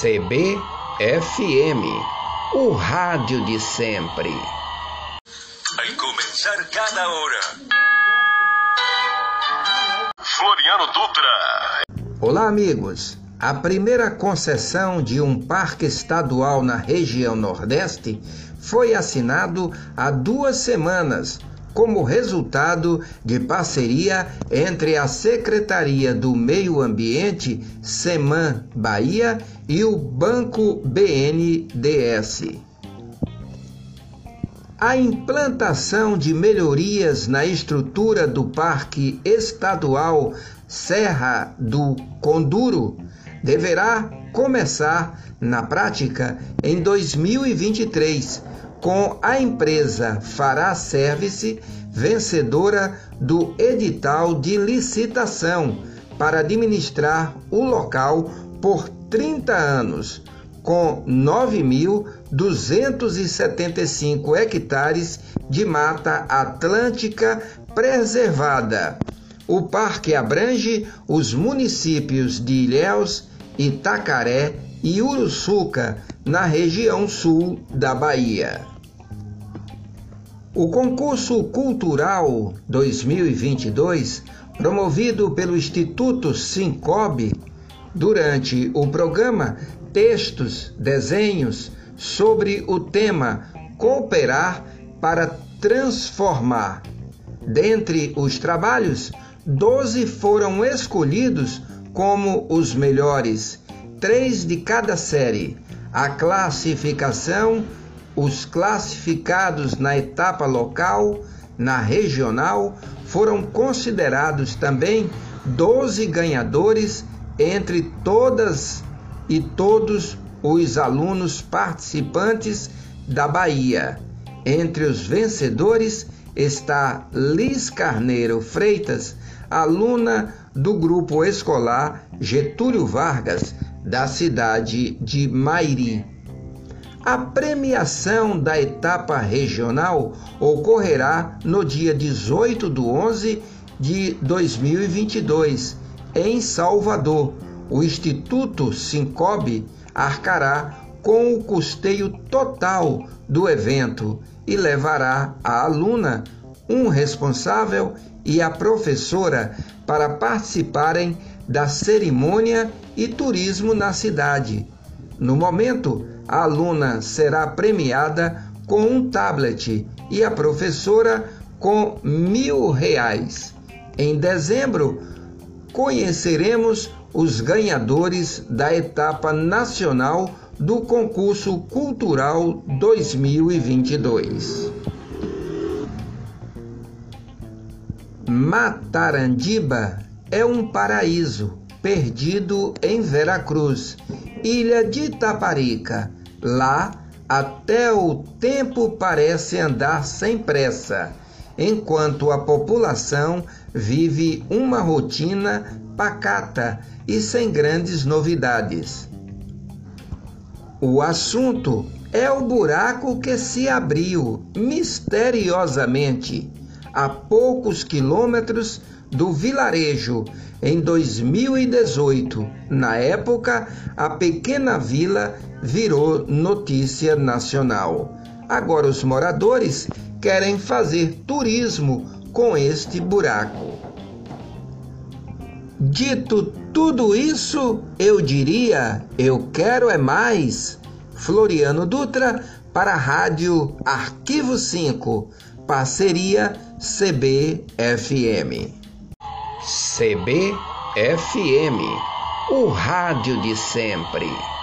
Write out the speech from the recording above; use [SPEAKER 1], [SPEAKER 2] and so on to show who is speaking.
[SPEAKER 1] CBFM, o rádio de sempre.
[SPEAKER 2] Vai começar cada hora. Floriano Dutra.
[SPEAKER 1] Olá, amigos. A primeira concessão de um parque estadual na região Nordeste foi assinado há duas semanas como resultado de parceria entre a Secretaria do Meio Ambiente, SEMAN Bahia, e o Banco BNDES. A implantação de melhorias na estrutura do Parque Estadual Serra do Conduro deverá começar na prática em 2023 com a empresa Fará Service, vencedora do edital de licitação para administrar o local por 30 anos, com 9.275 hectares de mata atlântica preservada. O parque abrange os municípios de Ilhéus, Itacaré e Uruçuca, na região sul da Bahia. O concurso cultural 2022, promovido pelo Instituto Sincob, durante o programa Textos, Desenhos sobre o tema Cooperar para Transformar. Dentre os trabalhos, 12 foram escolhidos como os melhores, três de cada série. A classificação os classificados na etapa local, na regional, foram considerados também 12 ganhadores entre todas e todos os alunos participantes da Bahia. Entre os vencedores está Liz Carneiro Freitas, aluna do grupo escolar Getúlio Vargas, da cidade de Mairi. A premiação da etapa regional ocorrerá no dia 18 de 11 de 2022, em Salvador. O Instituto Sincob arcará com o custeio total do evento e levará a aluna, um responsável e a professora para participarem da cerimônia e turismo na cidade. No momento, a aluna será premiada com um tablet e a professora com mil reais. Em dezembro, conheceremos os ganhadores da etapa nacional do concurso cultural 2022. Matarandiba é um paraíso perdido em Veracruz, ilha de Itaparica Lá, até o tempo parece andar sem pressa, enquanto a população vive uma rotina pacata e sem grandes novidades. O assunto é o buraco que se abriu misteriosamente a poucos quilômetros do vilarejo em 2018. Na época, a pequena vila virou notícia nacional. Agora os moradores querem fazer turismo com este buraco. Dito tudo isso, eu diria: eu quero é mais. Floriano Dutra para a Rádio Arquivo 5, parceria CBFM. CBFM, o rádio de sempre.